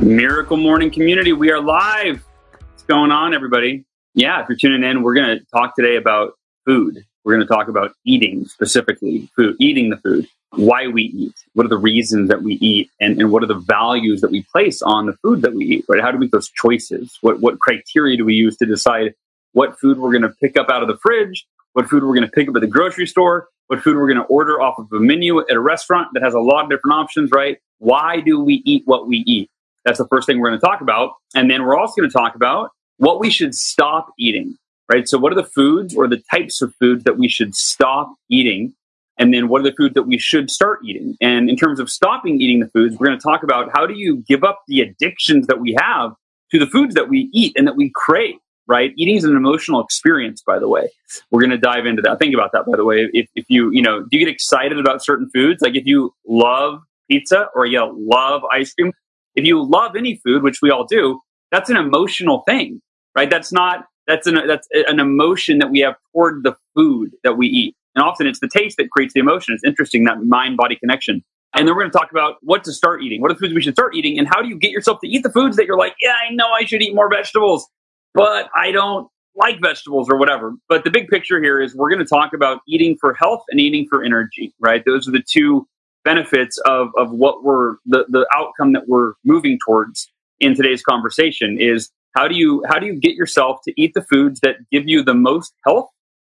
Miracle Morning community, we are live. What's going on, everybody? Yeah, if you're tuning in, we're going to talk today about food. We're going to talk about eating specifically, food, eating the food, why we eat, what are the reasons that we eat, and, and what are the values that we place on the food that we eat, right? How do we make those choices? What, what criteria do we use to decide what food we're going to pick up out of the fridge, what food we're going to pick up at the grocery store, what food we're going to order off of a menu at a restaurant that has a lot of different options, right? Why do we eat what we eat? That's the first thing we're going to talk about. And then we're also going to talk about what we should stop eating, right? So, what are the foods or the types of foods that we should stop eating? And then, what are the foods that we should start eating? And in terms of stopping eating the foods, we're going to talk about how do you give up the addictions that we have to the foods that we eat and that we crave, right? Eating is an emotional experience, by the way. We're going to dive into that. Think about that, by the way. If, if you, you know, do you get excited about certain foods? Like if you love pizza or you love ice cream, if you love any food, which we all do, that's an emotional thing, right? That's not that's an that's an emotion that we have toward the food that we eat, and often it's the taste that creates the emotion. It's interesting that mind body connection. And then we're going to talk about what to start eating. What are the foods we should start eating, and how do you get yourself to eat the foods that you're like, yeah, I know I should eat more vegetables, but I don't like vegetables or whatever. But the big picture here is we're going to talk about eating for health and eating for energy, right? Those are the two benefits of, of what we're the, the outcome that we're moving towards in today's conversation is how do you how do you get yourself to eat the foods that give you the most health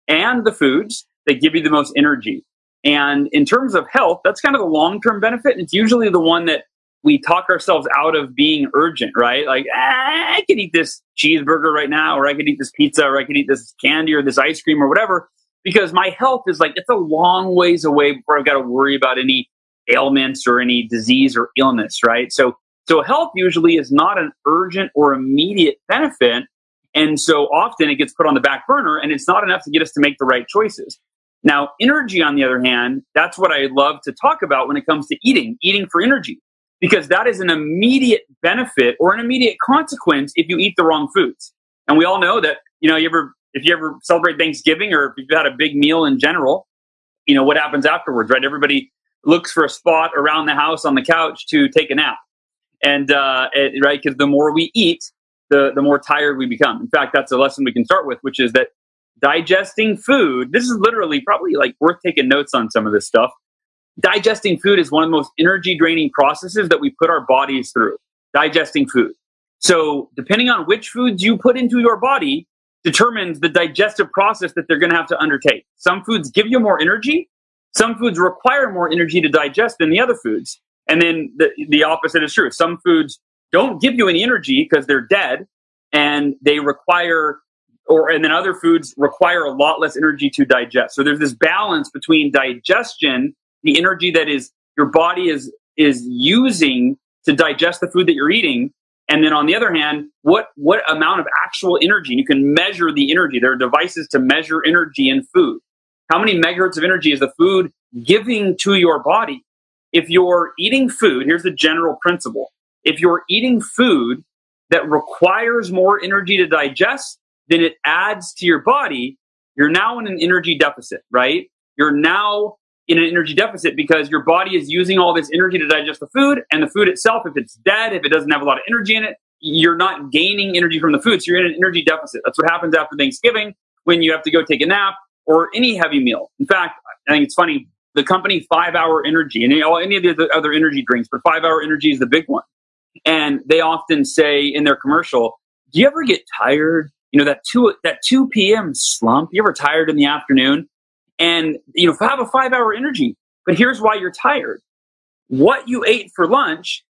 and the foods that give you the most energy? And in terms of health that's kind of the long-term benefit. And it's usually the one that we talk ourselves out of being urgent right? Like ah, i could eat this cheeseburger right now or i could eat this pizza or i could eat this candy or this ice cream or whatever because my health is like it's a long ways away before i've got to worry about any ailments or any disease or illness, right? So, so health usually is not an urgent or immediate benefit. And so often it gets put on the back burner and it's not enough to get us to make the right choices. Now, energy, on the other hand, that's what I love to talk about when it comes to eating, eating for energy, because that is an immediate benefit or an immediate consequence if you eat the wrong foods. And we all know that, you know, you ever, if you ever celebrate Thanksgiving or if you've had a big meal in general, you know, what happens afterwards, right? Everybody looks for a spot around the house on the couch to take a nap. And, uh, it, right, because the more we eat, the, the more tired we become. In fact, that's a lesson we can start with, which is that digesting food, this is literally probably like worth taking notes on some of this stuff. Digesting food is one of the most energy draining processes that we put our bodies through. Digesting food. So, depending on which foods you put into your body, determines the digestive process that they're going to have to undertake. Some foods give you more energy, some foods require more energy to digest than the other foods. And then the, the opposite is true. Some foods don't give you any energy because they're dead and they require or and then other foods require a lot less energy to digest. So there's this balance between digestion, the energy that is your body is is using to digest the food that you're eating, and then on the other hand, what what amount of actual energy you can measure the energy. There are devices to measure energy in food. How many megahertz of energy is the food giving to your body? If you're eating food, here's the general principle. If you're eating food that requires more energy to digest than it adds to your body, you're now in an energy deficit, right? You're now in an energy deficit because your body is using all this energy to digest the food, and the food itself, if it's dead, if it doesn't have a lot of energy in it, you're not gaining energy from the food. So you're in an energy deficit. That's what happens after Thanksgiving when you have to go take a nap or any heavy meal. In fact, I think it's funny. The company Five Hour Energy and any of the other energy drinks, but Five Hour Energy is the big one. And they often say in their commercial, "Do you ever get tired? You know that two that two p.m. slump. You ever tired in the afternoon? And you know have a five hour energy. But here's why you're tired. What you ate for lunch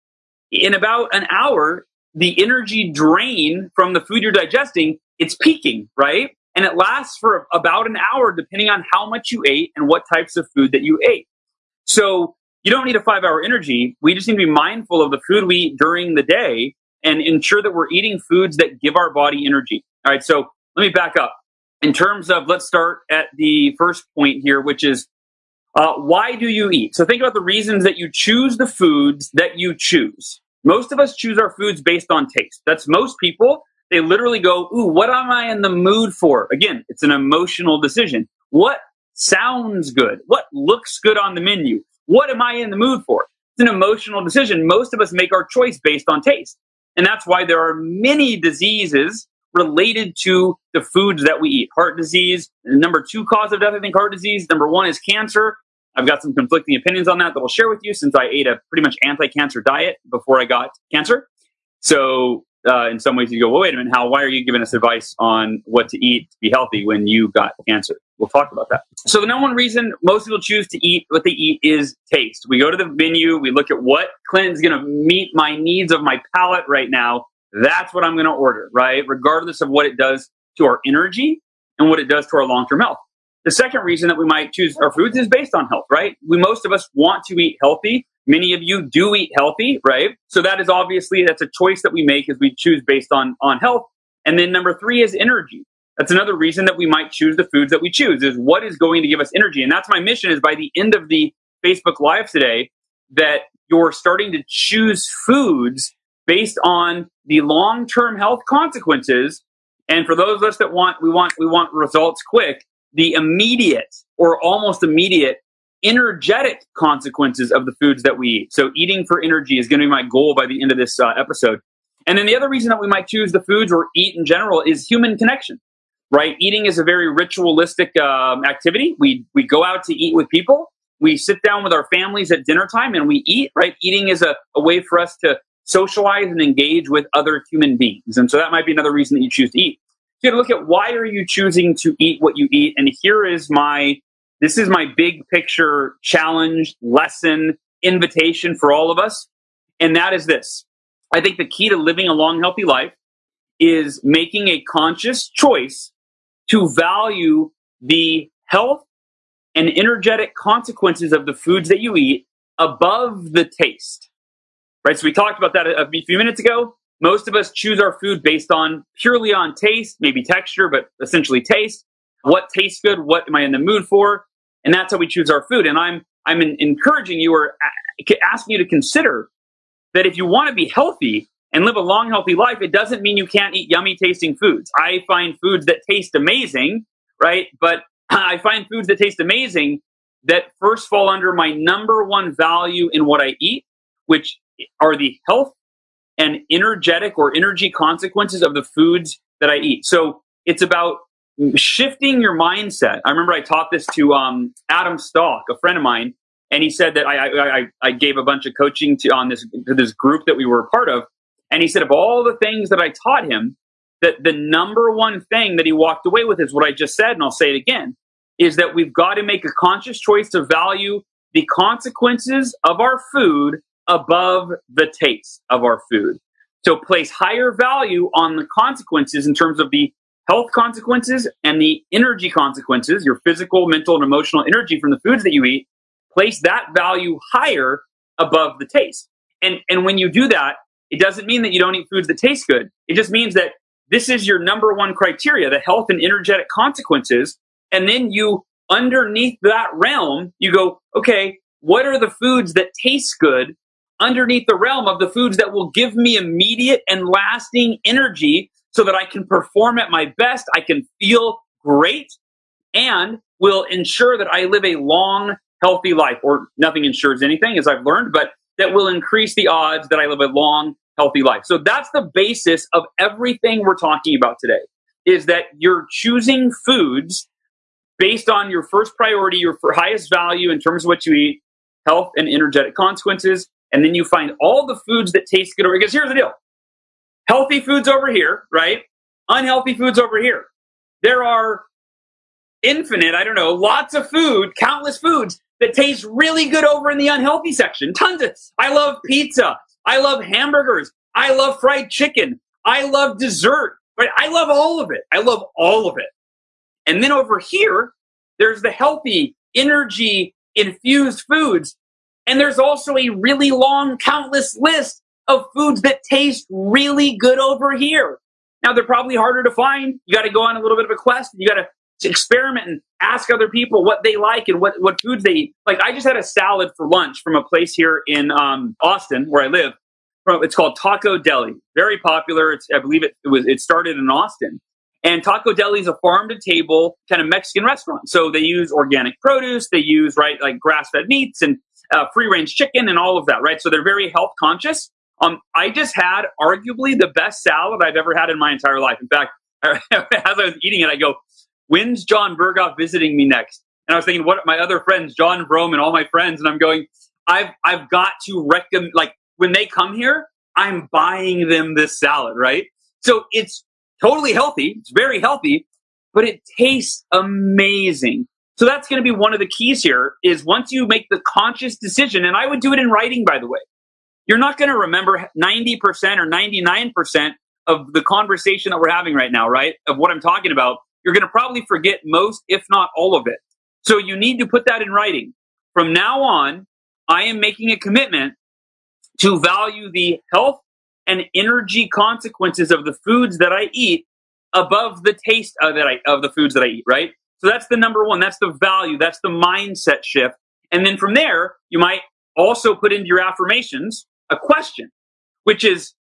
in about an hour, the energy drain from the food you're digesting, it's peaking, right? And it lasts for about an hour depending on how much you ate and what types of food that you ate. So you don't need a five hour energy. We just need to be mindful of the food we eat during the day and ensure that we're eating foods that give our body energy. All right, so let me back up. In terms of, let's start at the first point here, which is uh, why do you eat? So think about the reasons that you choose the foods that you choose. Most of us choose our foods based on taste. That's most people. They literally go, Ooh, what am I in the mood for? Again, it's an emotional decision. What sounds good? What looks good on the menu? What am I in the mood for? It's an emotional decision. Most of us make our choice based on taste. And that's why there are many diseases related to the foods that we eat. Heart disease, number two cause of death, I think heart disease. Number one is cancer. I've got some conflicting opinions on that that I'll share with you since I ate a pretty much anti-cancer diet before I got cancer. So uh, in some ways you go, well, wait a minute, how? Why are you giving us advice on what to eat to be healthy when you got cancer? We'll talk about that. So the number one reason most people choose to eat what they eat is taste. We go to the menu, we look at what Clinton's going to meet my needs of my palate right now. That's what I'm going to order, right? Regardless of what it does to our energy and what it does to our long-term health. The second reason that we might choose our foods is based on health, right? We most of us want to eat healthy. Many of you do eat healthy, right? So that is obviously that's a choice that we make as we choose based on on health. And then number 3 is energy. That's another reason that we might choose the foods that we choose is what is going to give us energy. And that's my mission is by the end of the Facebook live today that you're starting to choose foods based on the long-term health consequences. And for those of us that want we want we want results quick, the immediate or almost immediate energetic consequences of the foods that we eat. So eating for energy is going to be my goal by the end of this uh, episode. And then the other reason that we might choose the foods or eat in general is human connection right? Eating is a very ritualistic um, activity. We we go out to eat with people. We sit down with our families at dinner time and we eat, right? Eating is a, a way for us to socialize and engage with other human beings. And so that might be another reason that you choose to eat. You have to look at why are you choosing to eat what you eat? And here is my this is my big picture challenge, lesson, invitation for all of us. And that is this. I think the key to living a long, healthy life is making a conscious choice to value the health and energetic consequences of the foods that you eat above the taste. Right? So we talked about that a, few minutes ago. Most of us choose our food based on purely on taste, maybe texture, but essentially taste. What tastes good? What am I in the mood for? And that's how we choose our food. And I'm I'm encouraging you or uh, asking you to consider that if you want to be healthy, and live a long, healthy life, it doesn't mean you can't eat yummy tasting foods. I find foods that taste amazing, right? But I find foods that taste amazing that first fall under my number one value in what I eat, which are the health and energetic or energy consequences of the foods that I eat. So it's about shifting your mindset. I remember I taught this to um, Adam Stock, a friend of mine, and he said that I, I, I gave a bunch of coaching to on this to this group that we were a part of, and he said, of all the things that I taught him, that the number one thing that he walked away with is what I just said, and I'll say it again, is that we've got to make a conscious choice to value the consequences of our food above the taste of our food. So place higher value on the consequences in terms of the health consequences and the energy consequences, your physical, mental, and emotional energy from the foods that you eat. Place that value higher above the taste. And, and when you do that, it doesn't mean that you don't eat foods that taste good. It just means that this is your number one criteria, the health and energetic consequences. And then you, underneath that realm, you go, okay, what are the foods that taste good underneath the realm of the foods that will give me immediate and lasting energy so that I can perform at my best, I can feel great, and will ensure that I live a long, healthy life. Or nothing ensures anything, as I've learned, but that will increase the odds that I live a long, healthy life. So that's the basis of everything we're talking about today is that you're choosing foods based on your first priority, your highest value in terms of what you eat, health and energetic consequences. And then you find all the foods that taste good because here's the deal. Healthy foods over here, right? Unhealthy foods over here. There are infinite, I don't know, lots of food, countless foods that taste really good over in the unhealthy section. Tons of, I love pizza. I love hamburgers. I love fried chicken. I love dessert. Right? I love all of it. I love all of it. And then over here, there's the healthy, energy infused foods. And there's also a really long, countless list of foods that taste really good over here. Now they're probably harder to find. You got to go on a little bit of a quest. You got to experiment and ask other people what they like and what, what foods they eat. Like I just had a salad for lunch from a place here in um, Austin where I live. It's called Tacodeli. Very popular. It's, I believe it, it was it started in Austin. And Tacodeli is a farm to table kind of Mexican restaurant. So they use organic produce. They use right like grass fed meats and uh, free range chicken and all of that. Right. So they're very health conscious. Um, I just had arguably the best salad I've ever had in my entire life. In fact, as I was eating it, I go, when's Jon Berghoff visiting me next? And I was thinking, what my other friends, Jon Vroman and all my friends, and I'm going, I've I've got to recommend like when they come here, I'm buying them this salad, right? So it's totally healthy, it's very healthy, but it tastes amazing. So that's going to be one of the keys here is once you make the conscious decision, and I would do it in writing, by the way. You're not going to remember 90% or 99% of the conversation that we're having right now, right? Of what I'm talking about you're going to probably forget most, if not all of it. So you need to put that in writing. From now on, I am making a commitment to value the health and energy consequences of the foods that I eat above the taste of, that I, of the foods that I eat, right? So that's the number one. That's the value. That's the mindset shift. And then from there, you might also put into your affirmations a question, which is,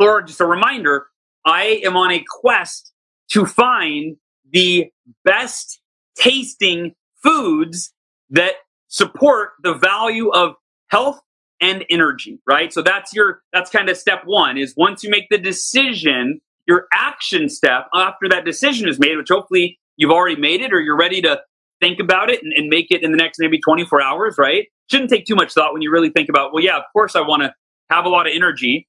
or just a reminder, I am on a quest to find the best tasting foods that support the value of health and energy, right? So that's your, that's kind of step one is once you make the decision, your action step after that decision is made, which hopefully you've already made it or you're ready to think about it and, and make it in the next maybe 24 hours, right? Shouldn't take too much thought when you really think about, well, yeah, of course I want to have a lot of energy.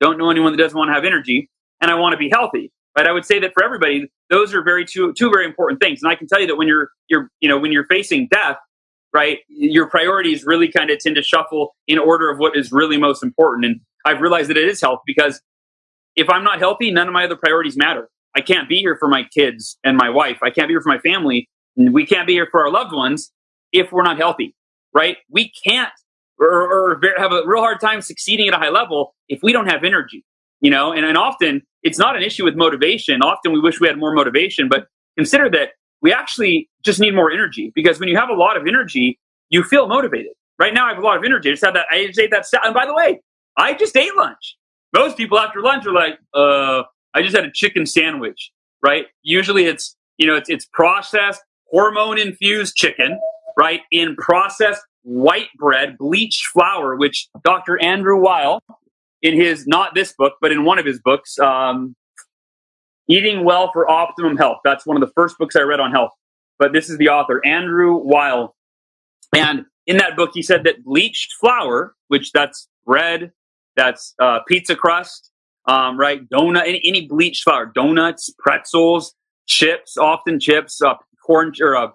Don't know anyone that doesn't want to have energy and I want to be healthy right? I would say that for everybody, those are very two two very important things. And I can tell you that when you're you're you know when you're facing death, right, your priorities really kind of tend to shuffle in order of what is really most important. And I've realized that it is health because if I'm not healthy, none of my other priorities matter. I can't be here for my kids and my wife. I can't be here for my family. We can't be here for our loved ones if we're not healthy, right? We can't or, or have a real hard time succeeding at a high level if we don't have energy you know? And, and often it's not an issue with motivation. Often we wish we had more motivation but consider that we actually just need more energy because when you have a lot of energy you feel motivated. Right now i have a lot of energy. I just had that i just ate that and by the way i just ate lunch. Most people after lunch are like uh i just had a chicken sandwich right? Usually it's you know it's, it's processed hormone infused chicken right in processed white bread bleached flour which dr andrew weil in his not this book, but in one of his books, um, Eating Well for Optimum Health. That's one of the first books I read on health. But this is the author, Andrew Weil. And in that book, he said that bleached flour, which that's bread, that's uh, pizza crust, um, right? Donut, any, any, bleached flour, donuts, pretzels, chips, often chips, uh, corn or uh,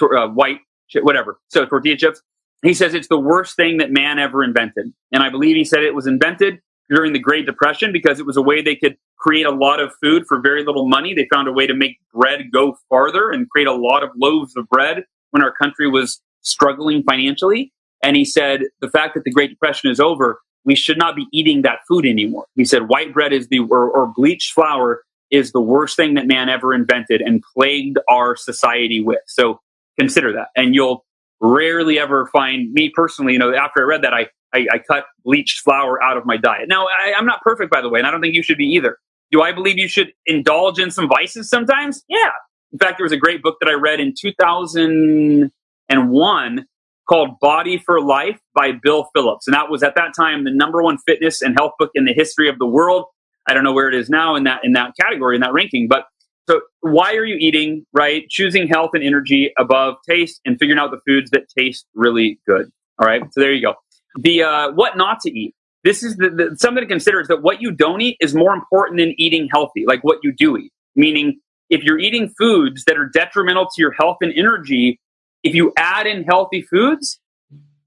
uh, white, whatever. So tortilla chips. He says it's the worst thing that man ever invented. And I believe he said it was invented during the Great Depression because it was a way they could create a lot of food for very little money. They found a way to make bread go farther and create a lot of loaves of bread when our country was struggling financially. And he said, the fact that the Great Depression is over, we should not be eating that food anymore. He said, white bread is the, or, or bleached flour is the worst thing that man ever invented and plagued our society with. So consider that. And you'll rarely ever find me personally, you know, after I read that, I, I, I cut bleached flour out of my diet. Now, I, I'm not perfect, by the way, and I don't think you should be either. Do I believe you should indulge in some vices sometimes? Yeah. In fact, there was a great book that I read in 2001 called Body for Life by Bill Phillips. And that was at that time the number one fitness and health book in the history of the world. I don't know where it is now in that in that category, in that ranking. But so why are you eating, right? Choosing health and energy above taste and figuring out the foods that taste really good. All right. So there you go. The uh, what not to eat. This is the, the, something to consider is that what you don't eat is more important than eating healthy, like what you do eat. Meaning, if you're eating foods that are detrimental to your health and energy, if you add in healthy foods,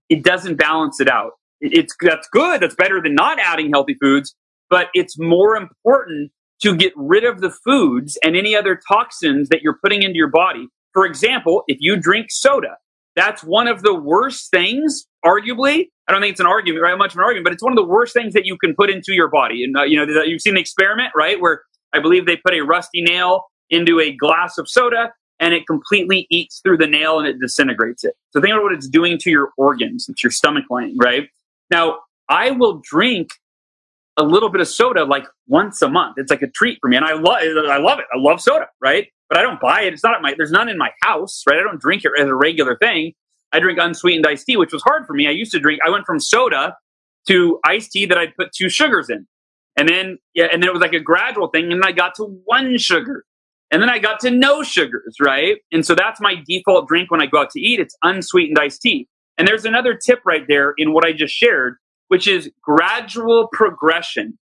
it doesn't balance it out. It's that's good. That's better than not adding healthy foods, but it's more important to get rid of the foods and any other toxins that you're putting into your body. For example, if you drink soda, That's one of the worst things, arguably. I don't think it's an argument, right? Much of an argument, but it's one of the worst things that you can put into your body. And uh, you know, you've seen the experiment, right? Where I believe they put a rusty nail into a glass of soda, and it completely eats through the nail and it disintegrates it. So think about what it's doing to your organs, it's your stomach lining, right? Now, I will drink a little bit of soda like once a month. It's like a treat for me, and I love I love it. I love soda, right? But I don't buy it. It's not my. There's none in my house, right? I don't drink it as a regular thing. I drink unsweetened iced tea, which was hard for me. I used to drink. I went from soda to iced tea that I'd put two sugars in, and then yeah, and then it was like a gradual thing, and I got to one sugar, and then I got to no sugars, right? And so that's my default drink when I go out to eat. It's unsweetened iced tea. And there's another tip right there in what I just shared, which is gradual progression.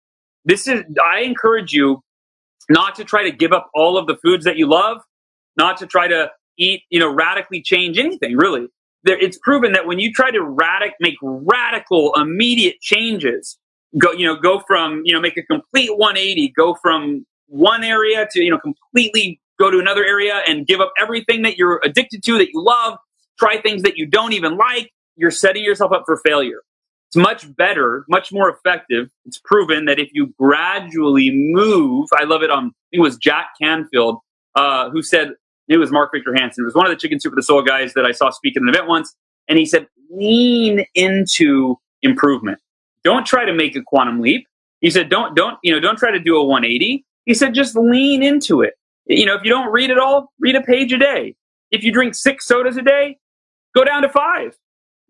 This is, I encourage you not to try to give up all of the foods that you love, not to try to eat, you know, radically change anything really. There, it's proven that when you try to radic, make radical, immediate changes, go, you know, go from, you know, make a complete 180, go from one area to, you know, completely go to another area and give up everything that you're addicted to, that you love, try things that you don't even like, you're setting yourself up for failure. It's much better, much more effective. It's proven that if you gradually move, I love it think it was Jack Canfield, uh, who said, it was Mark Victor Hansen. It was one of the Chicken Soup for the Soul guys that I saw speak at an event once. And he said, lean into improvement. Don't try to make a quantum leap. He said, don't, don't, you know, don't try to do a 180. He said, just lean into it. You know, if you don't read it all, read a page a day. If you drink six sodas a day, go down to five.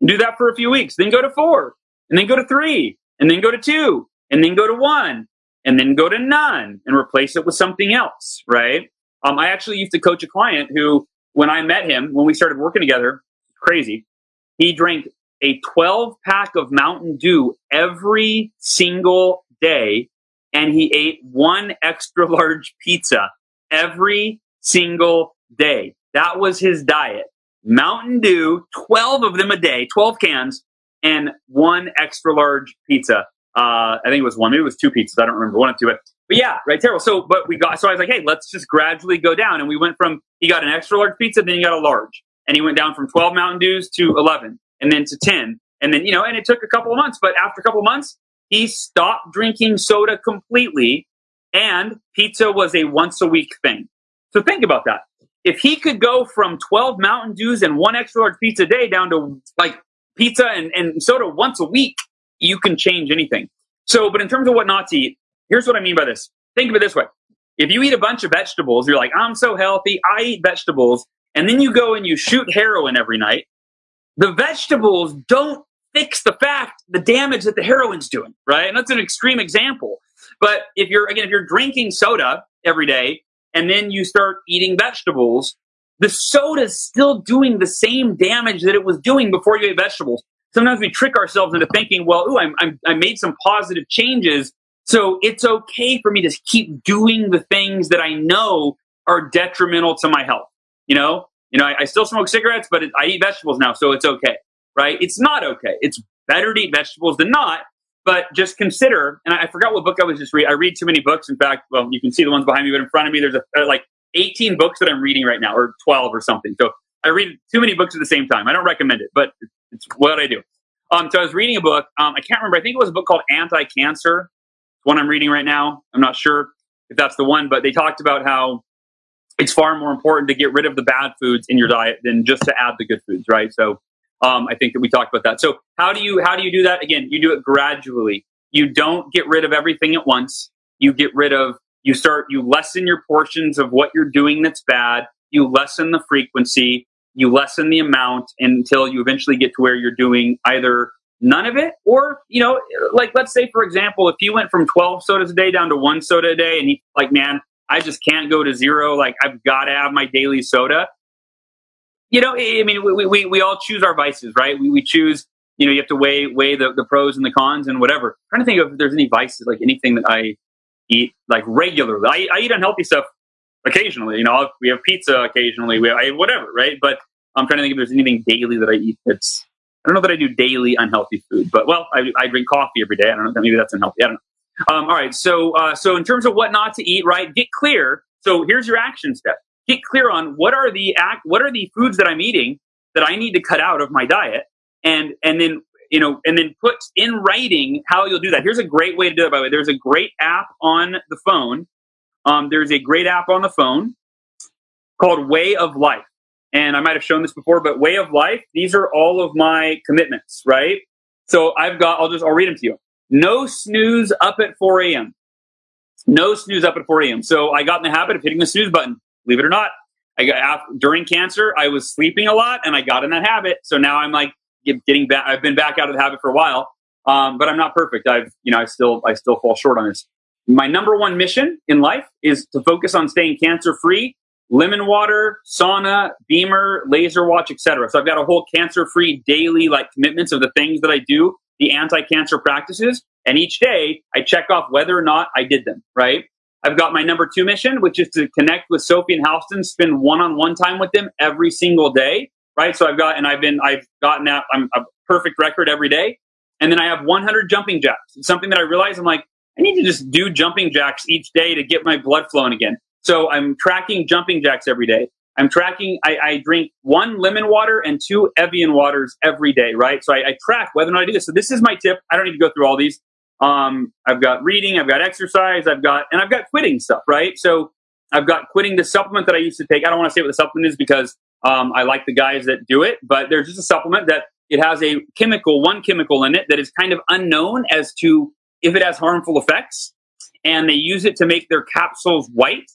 Do that for a few weeks. Then go to four, and then go to three, and then go to two, and then go to one, and then go to none, and replace it with something else, right? Um, I actually used to coach a client who, when I met him, when we started working together, crazy, he drank a 12 pack of Mountain Dew every single day and he ate one extra large pizza every single day. That was his diet. Mountain Dew, 12 of them a day, 12 cans, and one extra large pizza. Uh, I think it was one, maybe it was two pizzas. I don't remember one or two, but, but yeah, right, terrible. So, but we got, so I was like, hey, let's just gradually go down. And we went from, he got an extra large pizza, then he got a large. And he went down from 12 Mountain Dews to 11, and then to 10. And then, you know, and it took a couple of months, but after a couple of months, he stopped drinking soda completely, and pizza was a once a week thing. So think about that. If he could go from 12 Mountain Dews and one extra large pizza a day down to like pizza and, and soda once a week, you can change anything. So, but in terms of what not to eat, here's what I mean by this. Think of it this way. If you eat a bunch of vegetables, you're like, I'm so healthy, I eat vegetables, and then you go and you shoot heroin every night, the vegetables don't fix the fact, the damage that the heroin's doing, right? And that's an extreme example. But if you're, again, if you're drinking soda every day and then you start eating vegetables, the soda's still doing the same damage that it was doing before you ate vegetables. Sometimes we trick ourselves into thinking, well, ooh, I'm, I'm, I made some positive changes. So it's okay for me to keep doing the things that I know are detrimental to my health. You know, you know, I, I still smoke cigarettes, but it, I eat vegetables now, so it's okay right? It's not okay. It's better to eat vegetables than not. But just consider, and I forgot what book I was just reading. I read too many books. In fact, well, you can see the ones behind me, but in front of me, there's a, uh, like 18 books that I'm reading right now, or 12 or something. So I read too many books at the same time. I don't recommend it, but it's what I do. Um, so I was reading a book. Um, I can't remember. I think it was a book called Anti-Cancer. It's one I'm reading right now. I'm not sure if that's the one, but they talked about how it's far more important to get rid of the bad foods in your diet than just to add the good foods, right? So um, I think that we talked about that. So how do you how do you do that? Again, you do it gradually. You don't get rid of everything at once. You get rid of you start you lessen your portions of what you're doing that's bad. You lessen the frequency. You lessen the amount until you eventually get to where you're doing either none of it or you know like let's say for example if you went from 12 sodas a day down to one soda a day and you like man i just can't go to zero like i've got to have my daily soda you know, I mean, we, we, we all choose our vices, right? We, we choose, you know, you have to weigh, weigh the, the pros and the cons and whatever. I'm trying to think of if there's any vices, like anything that I eat like regularly. I, I eat unhealthy stuff occasionally, you know, we have pizza occasionally, we I, whatever, right? But I'm trying to think if there's anything daily that I eat that's, I don't know that I do daily unhealthy food, but well, I, I drink coffee every day. I don't know, maybe that's unhealthy. I don't know. Um, all right. So, uh, so in terms of what not to eat, right? Get clear. So here's your action step get clear on what are the act, what are the foods that I'm eating that I need to cut out of my diet, and and then you know, and then put in writing how you'll do that. Here's a great way to do it. By the way, there's a great app on the phone. Um, there's a great app on the phone called Way of Life, and I might have shown this before, but Way of Life. These are all of my commitments, right? So I've got. I'll just. I'll read them to you. No snooze up at 4 a.m. No snooze up at 4 a.m. So I got in the habit of hitting the snooze button. Believe it or not, I got during cancer. I was sleeping a lot, and I got in that habit. So now I'm like getting back. I've been back out of the habit for a while, um, but I'm not perfect. I've you know I still I still fall short on this. My number one mission in life is to focus on staying cancer free. Lemon water, sauna, BEMER, laser watch, etc. So I've got a whole cancer free daily like commitments of the things that I do, the anti cancer practices, and each day I check off whether or not I did them. Right. I've got my number two mission, which is to connect with Sophie and Halsten, spend one on one time with them every single day. Right. So I've got, and I've been, I've gotten that, I'm a perfect record every day. And then I have 100 jumping jacks. It's something that I realize I'm like, I need to just do jumping jacks each day to get my blood flowing again. So I'm tracking jumping jacks every day. I'm tracking, I, I drink one lemon water and two Evian waters every day, right? So I, I, track whether or not I do this. So this is my tip. I don't need to go through all these. Um, I've got reading, I've got exercise, I've got, and I've got quitting stuff, right? So I've got quitting the supplement that I used to take. I don't want to say what the supplement is because um, I like the guys that do it, but there's just a supplement that it has a chemical, one chemical in it that is kind of unknown as to if it has harmful effects. And they use it to make their capsules white.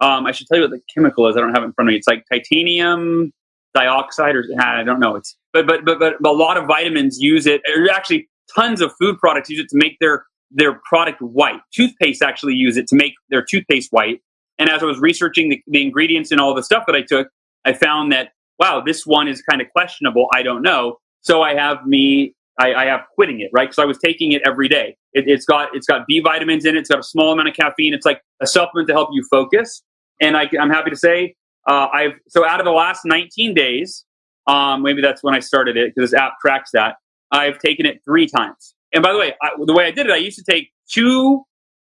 Um, I should tell you what the chemical is. I don't have it in front of me. It's like titanium dioxide, or I don't know. It's but but but but a lot of vitamins use it. Actually, tons of food products use it to make their their product white. Toothpaste actually use it to make their toothpaste white. And as I was researching the, the ingredients and all the stuff that I took, I found that wow, this one is kind of questionable. I don't know. So I have me, I, I have quitting it, right? Because I was taking it every day. It, has got it's got B vitamins in it. It's got a small amount of caffeine. It's like a supplement to help you focus. And I, am happy to say, uh, I've so out of the last 19 days, um, maybe that's when I started it because this app tracks that. I've taken it three times. And by the way, I, the way I did it, I used to take two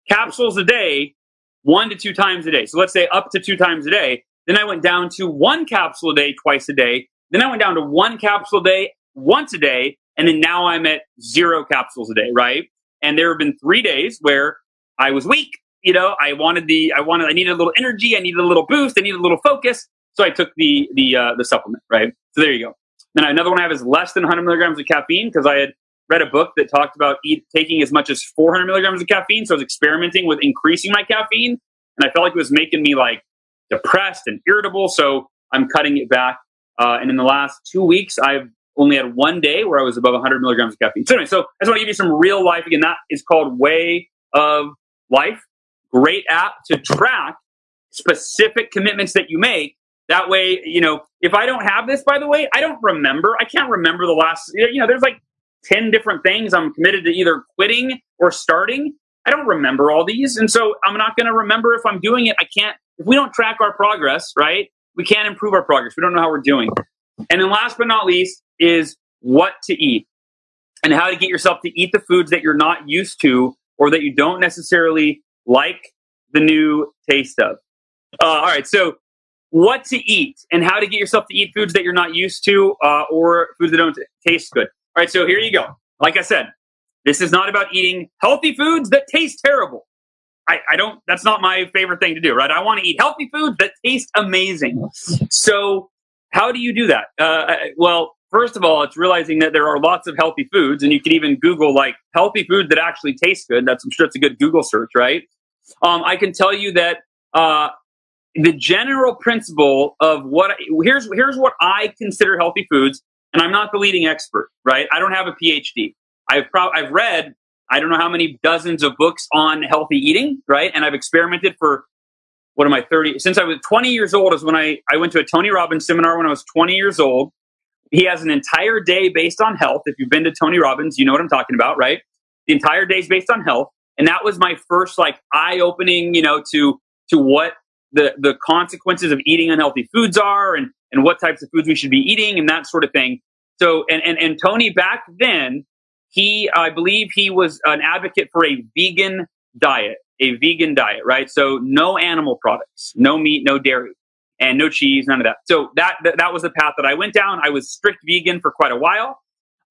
capsules a day, one to two times a day. So let's say up to two times a day. Then I went down to one capsule a day, twice a day. Then I went down to one capsule a day, once a day. And then now I'm at zero capsules a day, right? And there have been three days where I was weak. You know, I wanted the, I wanted, I needed a little energy. I needed a little boost. I needed a little focus. So I took the, the, uh, the supplement, right? So there you go. Then another one I have is less than 100 milligrams of caffeine because I had read a book that talked about eat, taking as much as 400 milligrams of caffeine. So I was experimenting with increasing my caffeine, and I felt like it was making me like depressed and irritable. So I'm cutting it back. Uh, and in the last two weeks, I've only had one day where I was above 100 milligrams of caffeine. So anyway, so I just want to give you some real life. Again, that is called Way of Life. Great app to track specific commitments that you make that way, you know, if I don't have this, by the way, I don't remember. I can't remember the last, you know, there's like 10 different things I'm committed to either quitting or starting. I don't remember all these. And so I'm not going to remember if I'm doing it. I can't, if we don't track our progress, right? We can't improve our progress. We don't know how we're doing. And then last but not least is what to eat and how to get yourself to eat the foods that you're not used to or that you don't necessarily like the new taste of. Uh, all right. So what to eat and how to get yourself to eat foods that you're not used to uh, or foods that don't taste good. All right, so here you go. Like I said, this is not about eating healthy foods that taste terrible. I, I don't, that's not my favorite thing to do, right? I want to eat healthy foods that taste amazing. So, how do you do that? Uh, well, first of all, it's realizing that there are lots of healthy foods, and you can even Google like healthy food that actually tastes good. That's, I'm sure it's a good Google search, right? Um, I can tell you that uh, the general principle of what here's here's what I consider healthy foods, and I'm not the leading expert, right? I don't have a PhD. I've pro- I've read I don't know how many dozens of books on healthy eating, right? And I've experimented for what am I 30 since I was 20 years old is when I I went to a Tony Robbins seminar when I was 20 years old. He has an entire day based on health. If you've been to Tony Robbins, you know what I'm talking about, right? The entire day is based on health. And that was my first like eye opening, you know, to to what the, the consequences of eating unhealthy foods are and, and what types of foods we should be eating and that sort of thing. So, and, and, and Tony back then, he, I believe he was an advocate for a vegan diet, a vegan diet, right? So no animal products, no meat, no dairy. and no cheese, none of that. So that, that, was the path that I went down. I was strict vegan for quite a while.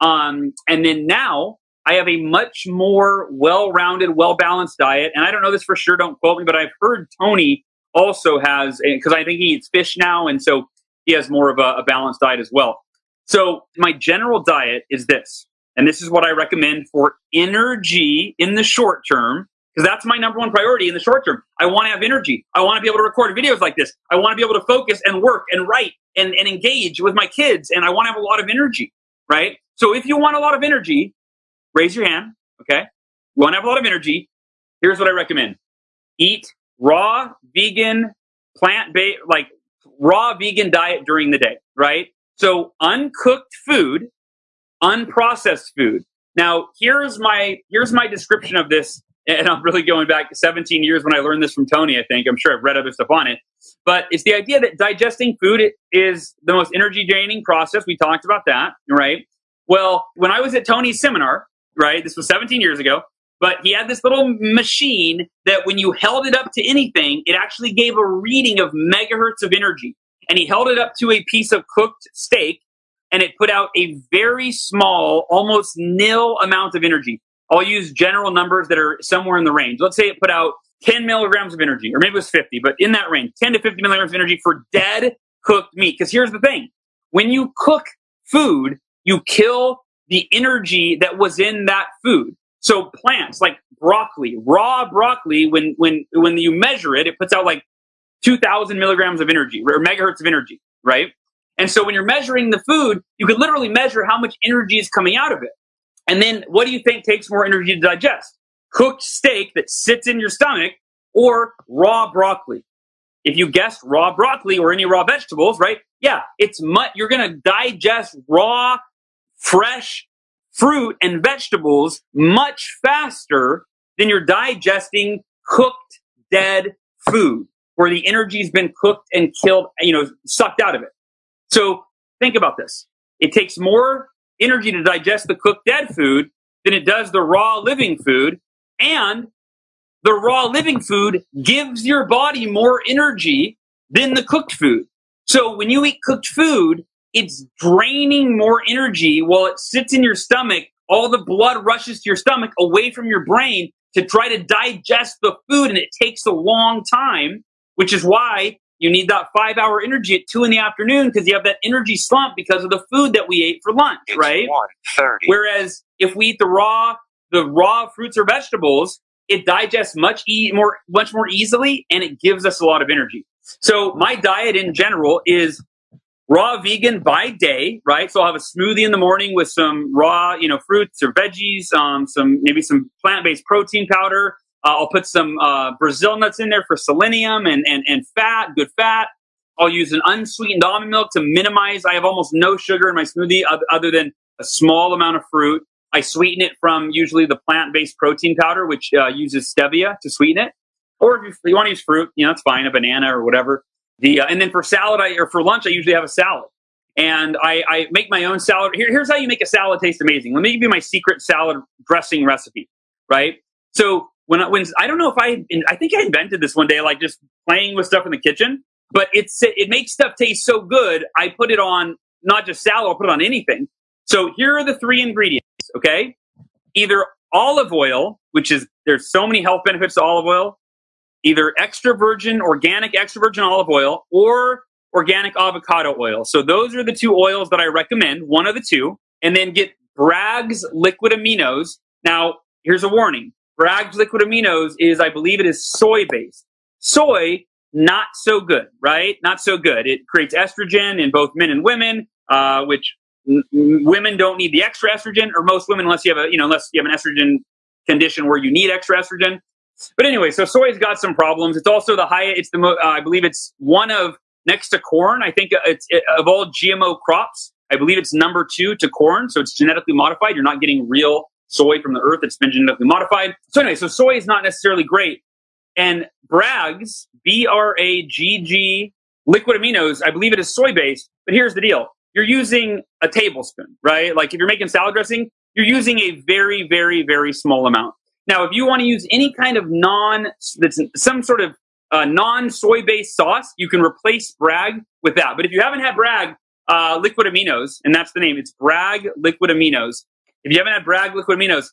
Um, and then now I have a much more well-rounded, well-balanced diet. And I don't know this for sure. Don't quote me, but I've heard Tony also has, because I think he eats fish now. And so he has more of a, a balanced diet as well. So my general diet is this, and this is what I recommend for energy in the short term because that's my number one priority in the short term. I want to have energy. I want to be able to record videos like this. I want to be able to focus and work and write and, and engage with my kids. And I want to have a lot of energy, right? So if you want a lot of energy, raise your hand. Okay. You want to have a lot of energy. Here's what I recommend. Eat raw, vegan, plant based, like raw vegan diet during the day, right? So uncooked food, unprocessed food. Now, here's my, here's my description of this and I'm really going back 17 years when I learned this from Tony, I think. I'm sure I've read other stuff on it. But it's the idea that digesting food is the most energy draining process. We talked about that, right? Well, when I was at Tony's seminar, right, this was 17 years ago, but he had this little machine that when you held it up to anything, it actually gave a reading of megahertz of energy. And he held it up to a piece of cooked steak and it put out a very small, almost nil amount of energy. I'll use general numbers that are somewhere in the range. Let's say it put out 10 milligrams of energy, or maybe it was 50, but in that range, 10 to 50 milligrams of energy for dead cooked meat. Because here's the thing when you cook food, you kill the energy that was in that food. So plants like broccoli, raw broccoli, when, when, when you measure it, it puts out like 2000 milligrams of energy or megahertz of energy, right? And so when you're measuring the food, you could literally measure how much energy is coming out of it. And then what do you think takes more energy to digest? Cooked steak that sits in your stomach or raw broccoli? If you guessed raw broccoli or any raw vegetables, right? Yeah, it's much, you're going to digest raw, fresh fruit and vegetables much faster than you're digesting cooked dead food where the energy's been cooked and killed, you know, sucked out of it. So think about this. It takes more energy to digest the cooked dead food than it does the raw living food. And the raw living food gives your body more energy than the cooked food. So when you eat cooked food, it's draining more energy while it sits in your stomach. All the blood rushes to your stomach away from your brain to try to digest the food. And it takes a long time, which is why you need that five hour energy at two in the afternoon because you have that energy slump because of the food that we ate for lunch, It's right? 1:30. Whereas if we eat the raw, the raw fruits or vegetables, it digests much e- more, much more easily, and it gives us a lot of energy. So my diet in general is raw vegan by day, right? So I'll have a smoothie in the morning with some raw, you know, fruits or veggies, um, some maybe some plant-based protein powder. Uh, I'll put some uh, Brazil nuts in there for selenium and, and, and fat, good fat. I'll use an unsweetened almond milk to minimize. I have almost no sugar in my smoothie other than a small amount of fruit. I sweeten it from usually the plant-based protein powder, which uh, uses stevia to sweeten it. Or if you, you want to use fruit, you know, it's fine, a banana or whatever. The uh, and then for salad, I, or for lunch, I usually have a salad, and I, I make my own salad. Here, here's how you make a salad taste amazing. Let me give you my secret salad dressing recipe, right? So when I, when I don't know if I I think I invented this one day, like just playing with stuff in the kitchen, but it's it makes stuff taste so good. I put it on not just salad, I'll put it on anything. So here are the three ingredients. Okay, either olive oil, which is there's so many health benefits to olive oil, either extra virgin, organic extra virgin olive oil, or organic avocado oil. So those are the two oils that I recommend, one of the two, and then get Bragg's liquid aminos. Now, here's a warning. Bragg's liquid aminos is, I believe it is soy based. Soy, not so good, right? Not so good. It creates estrogen in both men and women, uh, which n- women don't need the extra estrogen, or most women, unless you have a, you know, unless you have an estrogen condition where you need extra estrogen. But anyway, so soy's got some problems. It's also the highest. It's the mo- uh, I believe it's one of next to corn. I think it's it, of all GMO crops. I believe it's number two to corn. So it's genetically modified. You're not getting real soy from the earth. It's been genetically modified. So anyway, so soy is not necessarily great. And Bragg's B R A G G liquid aminos. I believe it is soy based. But here's the deal: you're using a tablespoon, right? Like if you're making salad dressing, you're using a very, very, very small amount. Now, if you want to use any kind of non, that's some sort of uh, non soy based sauce, you can replace Bragg with that. But if you haven't had Bragg, uh, liquid aminos, and that's the name. It's Bragg liquid aminos. If you haven't had Bragg liquid aminos,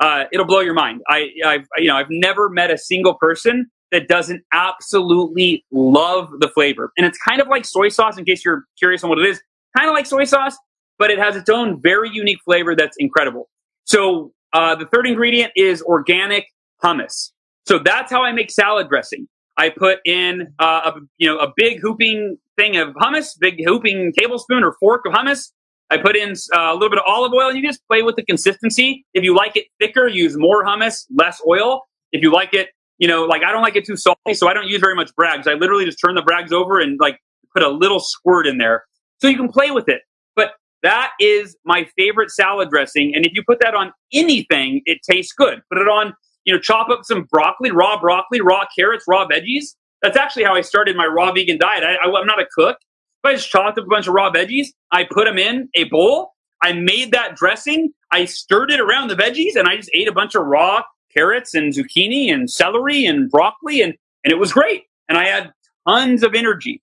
uh, it'll blow your mind. I, I've, you know, I've never met a single person that doesn't absolutely love the flavor. And it's kind of like soy sauce, in case you're curious on what it is. Kind of like soy sauce, but it has its own very unique flavor that's incredible. So uh, the third ingredient is organic hummus. So that's how I make salad dressing. I put in uh, a you know a big hooping thing of hummus, big hooping tablespoon or fork of hummus. I put in uh, a little bit of olive oil, and you just play with the consistency. If you like it thicker, use more hummus, less oil. If you like it, you know, like I don't like it too salty, so I don't use very much Bragg's. I literally just turn the Bragg's over and like put a little squirt in there, so you can play with it. But that is my favorite salad dressing, and if you put that on anything, it tastes good. Put it on you know, chop up some broccoli, raw broccoli, raw carrots, raw veggies. That's actually how I started my raw vegan diet. I, i'm not a cook, I just chopped up a bunch of raw veggies. I put them in a bowl. I made that dressing. I stirred it around the veggies, and I just ate a bunch of raw carrots and zucchini and celery and broccoli, and and it was great. And I had tons of energy.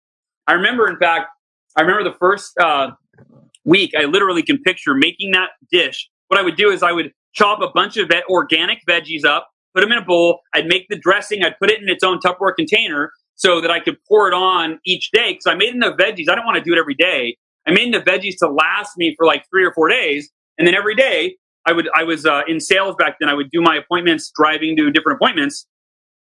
I remember, in fact, I remember the first uh, week. I literally can picture making that dish. What I would do is I would chop a bunch of organic veggies up, put them in a bowl. I'd make the dressing. I'd put it in its own Tupperware container so that I could pour it on each day. Because I made enough veggies. I don't want to do it every day. I made enough veggies to last me for like three or four days. And then every day, I would I was uh, in sales back then. I would do my appointments, driving to different appointments,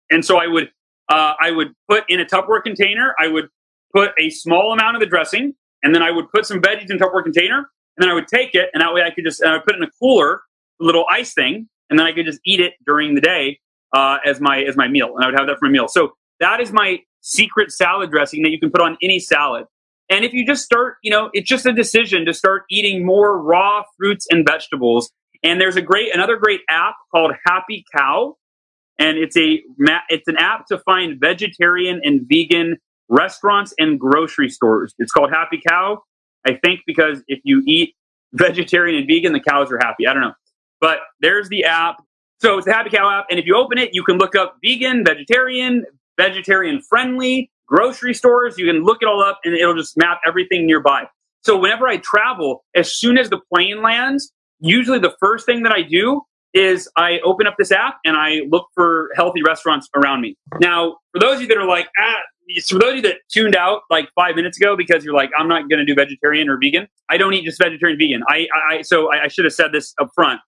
and so I would uh, I would put in a Tupperware container. I would put a small amount of the dressing, and then I would put some veggies in a Tupperware container, and then I would take it, and that way I could just uh, put it in a cooler, a little ice thing, and then I could just eat it during the day uh, as my as my meal, and I would have that for my meal. So that is my secret salad dressing that you can put on any salad. And if you just start, you know, it's just a decision to start eating more raw fruits and vegetables. And there's a great another great app called Happy Cow, and it's a it's an app to find vegetarian and vegan restaurants and grocery stores. It's called Happy Cow. I think because if you eat vegetarian and vegan, the cows are happy. I don't know. But there's the app. So it's the Happy Cow app. And if you open it, you can look up vegan, vegetarian, vegetarian friendly, grocery stores. You can look it all up and it'll just map everything nearby. So whenever I travel, as soon as the plane lands, usually the first thing that I do is I open up this app and I look for healthy restaurants around me. Now, for those of you that are like, ah, for those of you that tuned out like five minutes ago because you're like, I'm not going to do vegetarian or vegan. I don't eat just vegetarian vegan. I, I so I, I should have said this up front.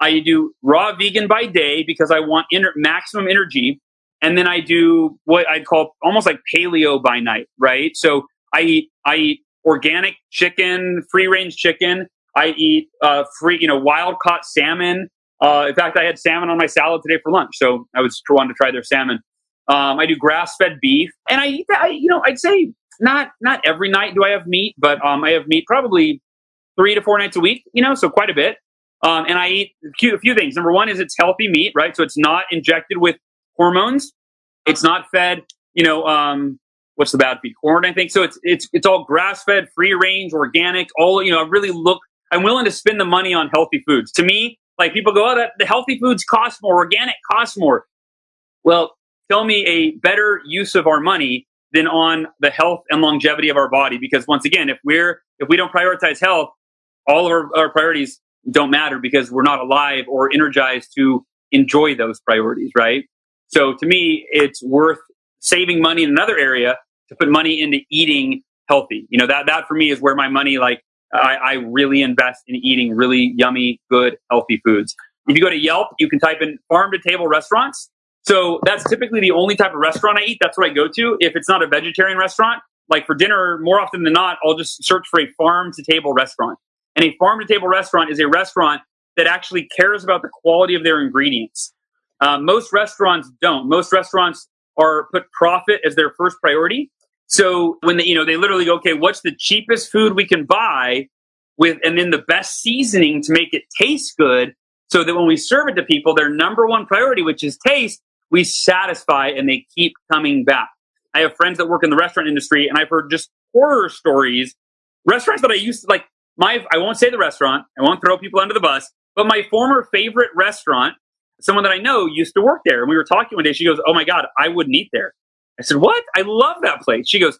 I do raw vegan by day because I want inter- maximum energy. And then I do what I'd call almost like paleo by night, right? So I eat, I eat organic chicken, free range chicken. I eat, uh, free, you know, wild caught salmon. Uh, in fact, I had salmon on my salad today for lunch. So I was wanting to try their salmon. Um, I do grass fed beef and I eat that, I, you know, I'd say not, not every night do I have meat, but, um, I have meat probably three to four nights a week, you know, so quite a bit. Um, and I eat a few, a few things. Number one is it's healthy meat, right? So it's not injected with hormones. It's not fed, you know, um, what's the bad feed? Corn, I think. So it's it's it's all grass fed, free range, organic. All you know, I really look. I'm willing to spend the money on healthy foods. To me, like people go, oh, that the healthy foods cost more, organic costs more. Well, tell me a better use of our money than on the health and longevity of our body. Because once again, if we're if we don't prioritize health, all of our, our priorities don't matter because we're not alive or energized to enjoy those priorities, right? So to me, it's worth saving money in another area to put money into eating healthy. You know, that, that for me is where my money, like, I, I really invest in eating really yummy, good, healthy foods. If you go to Yelp, you can type in farm to table restaurants. So that's typically the only type of restaurant I eat. That's what I go to. If it's not a vegetarian restaurant, like for dinner, more often than not, I'll just search for a farm to table restaurant. And a farm to table restaurant is a restaurant that actually cares about the quality of their ingredients. Uh, most restaurants don't. Most restaurants are put profit as their first priority. So when they, you know, they literally go, okay, what's the cheapest food we can buy with, and then the best seasoning to make it taste good so that when we serve it to people, their number one priority, which is taste, we satisfy and they keep coming back. I have friends that work in the restaurant industry and I've heard just horror stories. Restaurants that I used to like, my I won't say the restaurant. I won't throw people under the bus. But my former favorite restaurant, someone that I know used to work there, and we were talking one day. She goes, "Oh my god, I wouldn't eat there." I said, What? I love that place. She goes,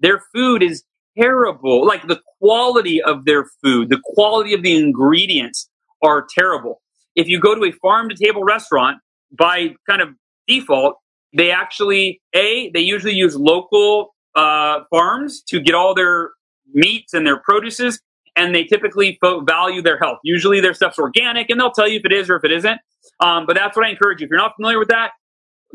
Their food is terrible. Like the quality of their food, the quality of the ingredients are terrible. If you go to a farm to table restaurant, by kind of default, they actually, A, they usually use local uh, farms to get all their meats and their produces, and they typically value their health. Usually their stuff's organic, and they'll tell you if it is or if it isn't. Um, but that's what I encourage you. If you're not familiar with that,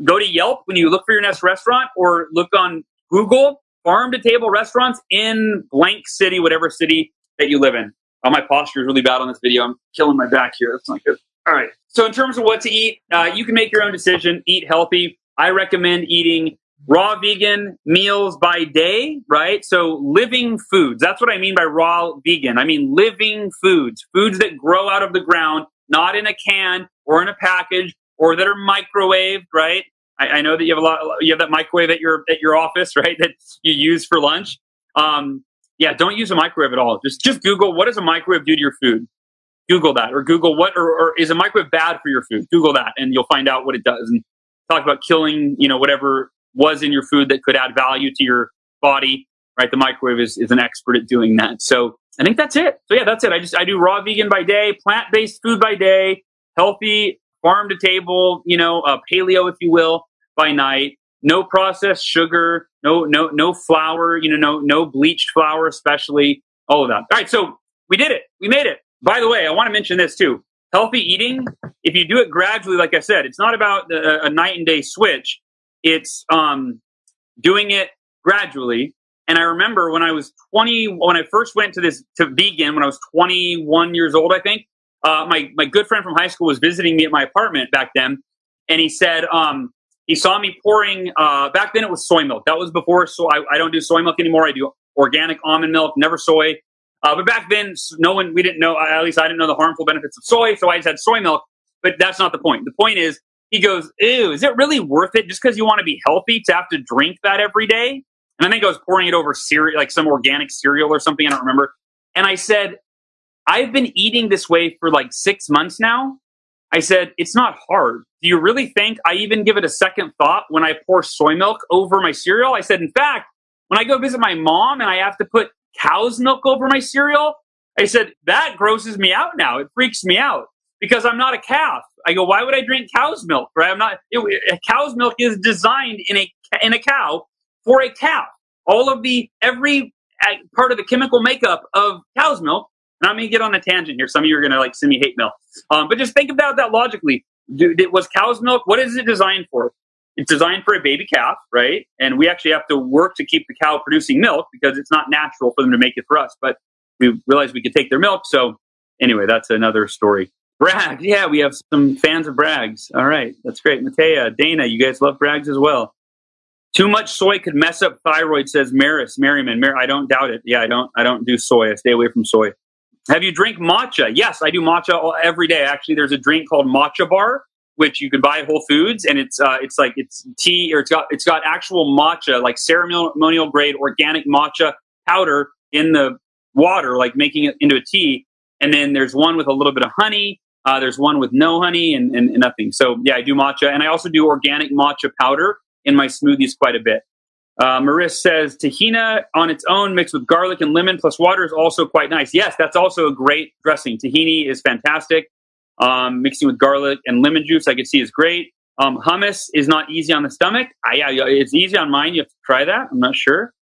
go to Yelp when you look for your next restaurant, or look on Google farm to table restaurants in blank city, whatever city that you live in. Oh, my posture is really bad on this video. I'm killing my back here. That's not good. All right. So in terms of what to eat, uh, you can make your own decision. Eat healthy. I recommend eating raw vegan meals by day, right? So living foods. That's what I mean by raw vegan. I mean living foods, foods that grow out of the ground, not in a can or in a package or that are microwaved, right? I, I know that you have a lot, you have that microwave at your, at your office, right? That you use for lunch. Um, yeah, don't use a microwave at all. Just, just Google what does a microwave do to your food? Google that or Google what, or, or is a microwave bad for your food? Google that and you'll find out what it does. And talk about killing, you know, whatever was in your food that could add value to your body, right? The microwave is, is an expert at doing that. So I think that's it. So yeah, that's it. I just, I do raw vegan by day, plant-based food by day, healthy farm to table, you know, uh, paleo, if you will, by night. No processed sugar, no, no, no flour, you know, no, no bleached flour, especially all of that. All right. So we did it. We made it. By the way, I want to mention this too. Healthy eating, if you do it gradually, like I said, it's not about a, a night and day switch. It's um, doing it gradually. And I remember when I was 20, when I first went to this to vegan, when I was 21 years old, I think, uh, my my good friend from high school was visiting me at my apartment back then, and he said um, he saw me pouring. Uh, back then, it was soy milk. That was before. So I, I don't do soy milk anymore. I do organic almond milk, never soy. Uh, but back then, no one we didn't know. At least I didn't know the harmful benefits of soy, so I just had soy milk. But that's not the point. The point is, he goes, "Ew, is it really worth it just because you want to be healthy to have to drink that every day?" And I think I was pouring it over cereal, like some organic cereal or something. I don't remember. And I said, I've been eating this way for like six months now. I said, it's not hard. Do you really think I even give it a second thought when I pour soy milk over my cereal? I said, in fact, when I go visit my mom and I have to put cow's milk over my cereal, I said, that grosses me out now. It freaks me out because I'm not a calf. I go, why would I drink cow's milk? Right? I'm not. It, cow's milk is designed in a in a cow for a calf. All of the every uh, part of the chemical makeup of cow's milk and I'm going to get on a tangent here. Some of you are going to like send me hate mail. Um, but just think about that logically. was cow's milk, what is it designed for? It's designed for a baby calf, right? And we actually have to work to keep the cow producing milk because it's not natural for them to make it for us. But we realized we could take their milk. So anyway, that's another story. Bragg. Yeah, we have some fans of Bragg's. All right. That's great. Matea, Dana, you guys love Bragg's as well. Too much soy could mess up thyroid, says Maris Merriman. Mar- I don't doubt it. Yeah, I don't. I don't do soy. I stay away from soy. Have you drink matcha? Yes, I do matcha every day. Actually, there's a drink called Matcha Bar, which you can buy at Whole Foods, and it's uh, it's like it's tea or it's got it's got actual matcha, like ceremonial grade organic matcha powder in the water, like making it into a tea. And then there's one with a little bit of honey. Uh, there's one with no honey and, and, and nothing. So yeah, I do matcha, and I also do organic matcha powder in my smoothies quite a bit. Uh, Maris says tahina on its own mixed with garlic and lemon plus water is also quite nice. Yes, that's also a great dressing. Tahini is fantastic. Um, mixing with garlic and lemon juice, I can see is great. Um, hummus is not easy on the stomach. Yeah, it's easy on mine. You have to try that. I'm not sure.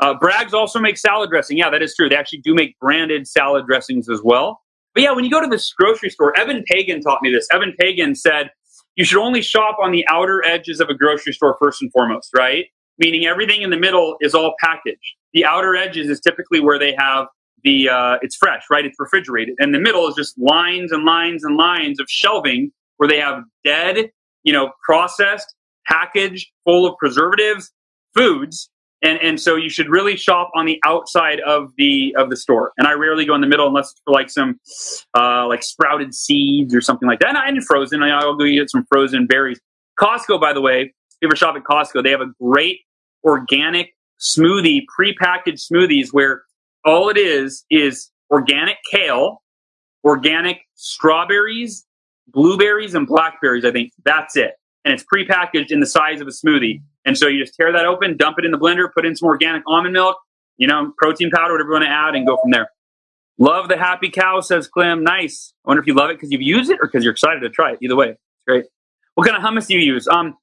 Uh, Bragg's also makes salad dressing. Yeah, that is true. They actually do make branded salad dressings as well. But yeah, when you go to this grocery store, Eben Pagan taught me this. Eben Pagan said you should only shop on the outer edges of a grocery store first and foremost, right? meaning everything in the middle is all packaged. The outer edges is typically where they have the uh, it's fresh, right? It's refrigerated, and the middle is just lines and lines and lines of shelving where they have dead, you know, processed, packaged, full of preservatives, foods. And, and so you should really shop on the outside of the of the store. And I rarely go in the middle unless it's for like some uh, like sprouted seeds or something like that. And, I, and frozen, I'll go get some frozen berries. Costco, by the way, if you ever shop at Costco, they have a great organic smoothie, prepackaged smoothies where all it is is organic kale, organic strawberries, blueberries, and blackberries. I think that's it. And it's prepackaged in the size of a smoothie. And so you just tear that open, dump it in the blender, put in some organic almond milk, you know, protein powder, whatever you want to add, and go from there. Love the happy cow, says Clem. Nice. I wonder if you love it because you've used it or because you're excited to try it. Either way, it's great. What kind of hummus do you use? Um,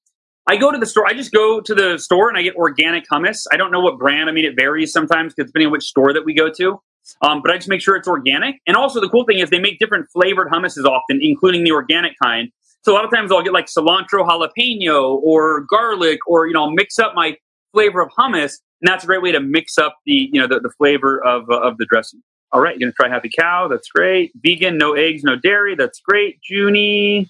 I go to the store. I just go to the store and I get organic hummus. I don't know what brand. I mean, it varies sometimes depending on which store that we go to. Um, but I just make sure it's organic. And also, the cool thing is they make different flavored hummuses often, including the organic kind. So a lot of times I'll get like cilantro jalapeno or garlic, or you know, mix up my flavor of hummus, and that's a great way to mix up the you know the, the flavor of uh, of the dressing. All right, you're gonna try Happy Cow. That's great. Vegan, no eggs, no dairy. That's great. Junie.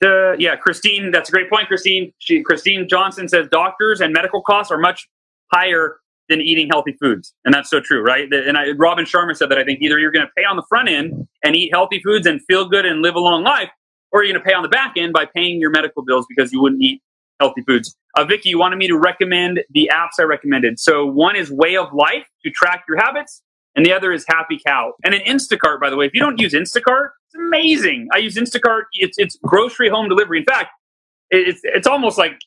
The, yeah, Christine, that's a great point, Christine. She, Christine Johnson says doctors and medical costs are much higher than eating healthy foods. And that's so true, right? And I, Robin Sharma said that I think either you're going to pay on the front end and eat healthy foods and feel good and live a long life, or you're going to pay on the back end by paying your medical bills because you wouldn't eat healthy foods. Uh, Vicky, you wanted me to recommend the apps I recommended. So one is Way of Life to track your habits, and the other is Happy Cow. And then Instacart, by the way, if you don't use Instacart, it's amazing. I use Instacart. It's, it's grocery home delivery. In fact, it's, it's almost like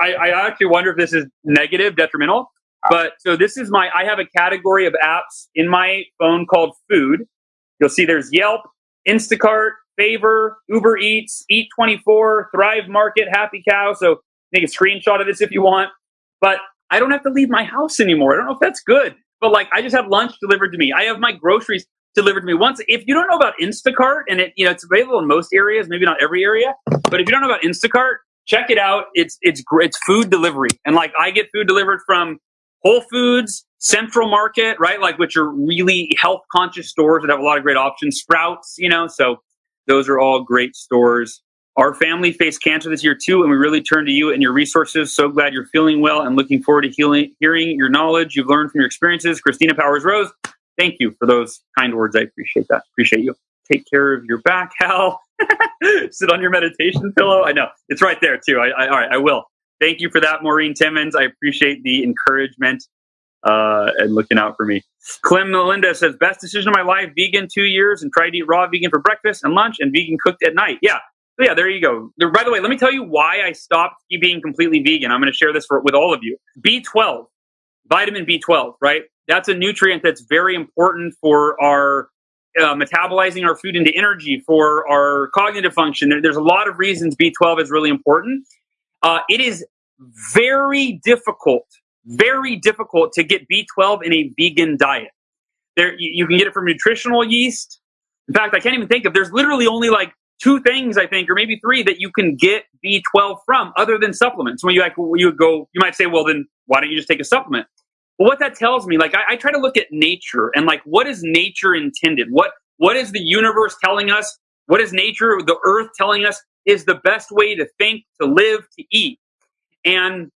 I, I actually wonder if this is negative, detrimental but so this is my, I have a category of apps in my phone called food. You'll see there's Yelp, Instacart, Favor, Uber Eats, Eat24, Thrive Market, Happy Cow. So make a screenshot of this if you want. But I don't have to leave my house anymore. I don't know if that's good. But like I just have lunch delivered to me. I have my groceries delivered to me. Once if you don't know about Instacart and it you know it's available in most areas, maybe not every area, but if you don't know about Instacart, check it out. It's it's it's food delivery. And like I get food delivered from Whole Foods, Central Market, right? Like, which are really health conscious stores that have a lot of great options. Sprouts, you know, so those are all great stores. Our family faced cancer this year too, and we really turn to you and your resources. So glad you're feeling well and looking forward to healing, hearing your knowledge you've learned from your experiences. Christina Powers Rose, thank you for those kind words. I appreciate that. Appreciate you. Take care of your back, Hal. Sit on your meditation pillow. I know it's right there too. I, I, all right, I will thank you for that, Maureen Timmons. I appreciate the encouragement uh, and looking out for me. Clem Melinda says, best decision of my life, vegan two years and tried to eat raw vegan for breakfast and lunch and vegan cooked at night. Yeah. So yeah, there you go. There, by the way, let me tell you why I stopped being completely vegan. I'm going to share this for, with all of you. B12, vitamin B12, right? That's a nutrient that's very important for our uh, metabolizing our food into energy, for our cognitive function. There, there's a lot of reasons B12 is really important. Uh, it is very difficult, very difficult to get B12 in a vegan diet. There, you, you can get it from nutritional yeast. In fact, I can't even think of. There's literally only like two things I think, or maybe three, that you can get B12 from, other than supplements. When you like, you would go, you might say, well, then why don't you just take a supplement? Well, what that tells me, like, I, I try to look at nature and like, what is nature intended? What what is the universe telling us? What is nature, the earth telling us is the best way to think, to live, to eat? And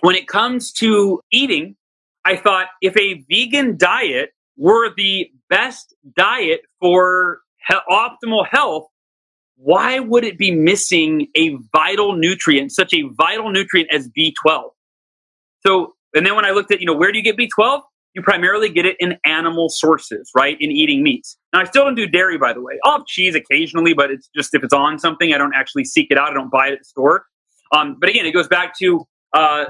when it comes to eating, I thought if a vegan diet were the best diet for he- optimal health, why would it be missing a vital nutrient, such a vital nutrient as B12? So, and then when I looked at, you know, where do you get B12? You primarily get it in animal sources, right? In eating meats. Now, I still don't do dairy, by the way. I'll have cheese occasionally, but it's just if it's on something, I don't actually seek it out. I don't buy it at the store. Um, but again, it goes back to uh,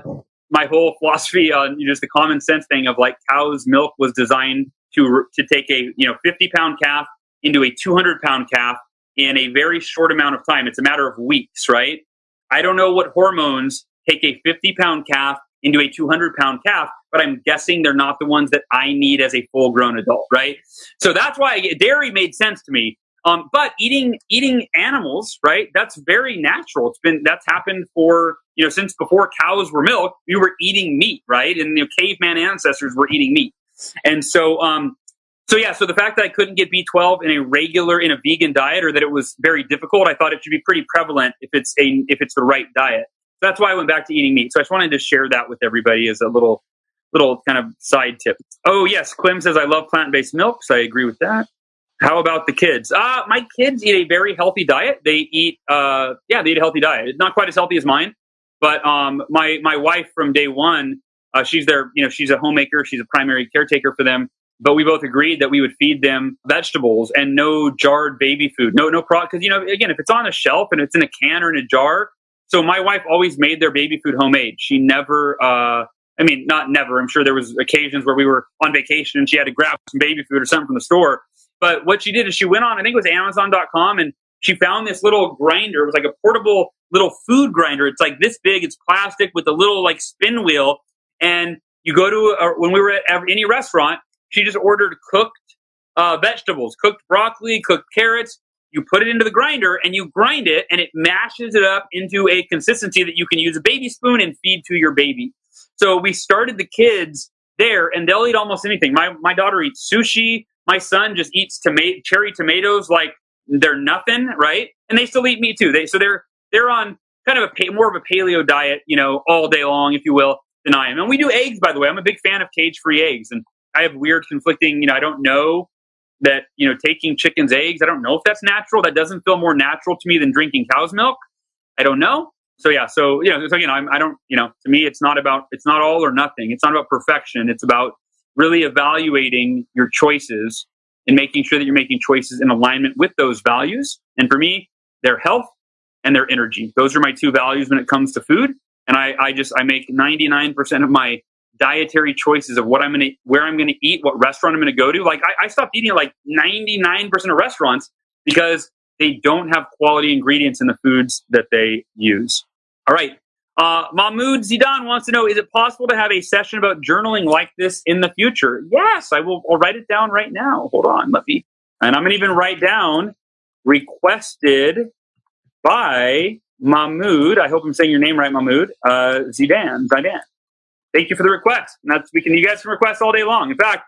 my whole philosophy on you know, just the common sense thing of like cow's milk was designed to to take a you know 50 pound calf into a 200 pound calf in a very short amount of time. It's a matter of weeks, right? I don't know what hormones take a 50 pound calf into a 200 pound calf, but I'm guessing they're not the ones that I need as a full grown adult, right? So that's why dairy made sense to me. Um, but eating eating animals, right? That's very natural. It's been that's happened for you know since before cows were milked. We were eating meat, right? And you know, caveman ancestors were eating meat, and so um, so yeah. So the fact that I couldn't get B twelve in a regular in a vegan diet, or that it was very difficult, I thought it should be pretty prevalent if it's a if it's the right diet. So that's why I went back to eating meat. So I just wanted to share that with everybody as a little little kind of side tip. Oh yes, Clem says I love plant based milks. I agree with that. How about the kids? Uh, my kids eat a very healthy diet. They eat, uh, yeah, they eat a healthy diet. Not quite as healthy as mine, but um, my my wife from day one, uh, she's their, you know, she's a homemaker. She's a primary caretaker for them. But we both agreed that we would feed them vegetables and no jarred baby food. No, no problem. Because you know, again, if it's on a shelf and it's in a can or in a jar, So my wife always made their baby food homemade. She never, uh, I mean, not never. I'm sure there was occasions where we were on vacation and she had to grab some baby food or something from the store. But what she did is she went on, I think it was Amazon.com, and she found this little grinder. It was like a portable little food grinder. It's like this big. It's plastic with a little like spin wheel. And you go to a, when we were at any restaurant, she just ordered cooked uh, vegetables, cooked broccoli, cooked carrots. You put it into the grinder and you grind it, and it mashes it up into a consistency that you can use a baby spoon and feed to your baby. So we started the kids there, and they'll eat almost anything. My my daughter eats sushi. My son just eats cherry tomatoes like they're nothing, right? And they still eat meat too. They so they're they're on kind of a more of a paleo diet, you know, all day long, if you will, than I am. And we do eggs, by the way. I'm a big fan of cage-free eggs, and I have weird conflicting. You know, I don't know that you know taking chicken's eggs. I don't know if that's natural. That doesn't feel more natural to me than drinking cow's milk. I don't know. So yeah, so you know, so you know, I'm, I don't, you know, to me, it's not about, it's not all or nothing. It's not about perfection. It's about really evaluating your choices and making sure that you're making choices in alignment with those values. And for me, their health and their energy. Those are my two values when it comes to food. And I, I just, I make 99% of my dietary choices of what I'm going to, where I'm going to eat, what restaurant I'm going to go to. Like I, I stopped eating at like 99% of restaurants because they don't have quality ingredients in the foods that they use. All right. Uh, Mahmoud Zidan wants to know, is it possible to have a session about journaling like this in the future? Yes, I will I'll write it down right now. Hold on, let me, and I'm going to even write down requested by Mahmoud. I hope I'm saying your name right, Mahmoud. Uh, Zidan, Zidan. Thank you for the request. And that's, we can, you guys can request all day long. In fact,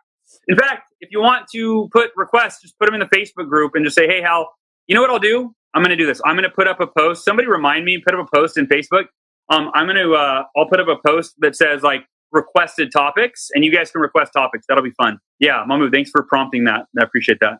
in fact, if you want to put requests, just put them in the Facebook group and just say, hey, Hal, you know what I'll do? I'm going to do this. I'm going to put up a post. Somebody remind me, and put up a post in Facebook um, I'm going to, uh, I'll put up a post that says like requested topics and you guys can request topics. That'll be fun. Yeah. Mamu, thanks for prompting that. I appreciate that.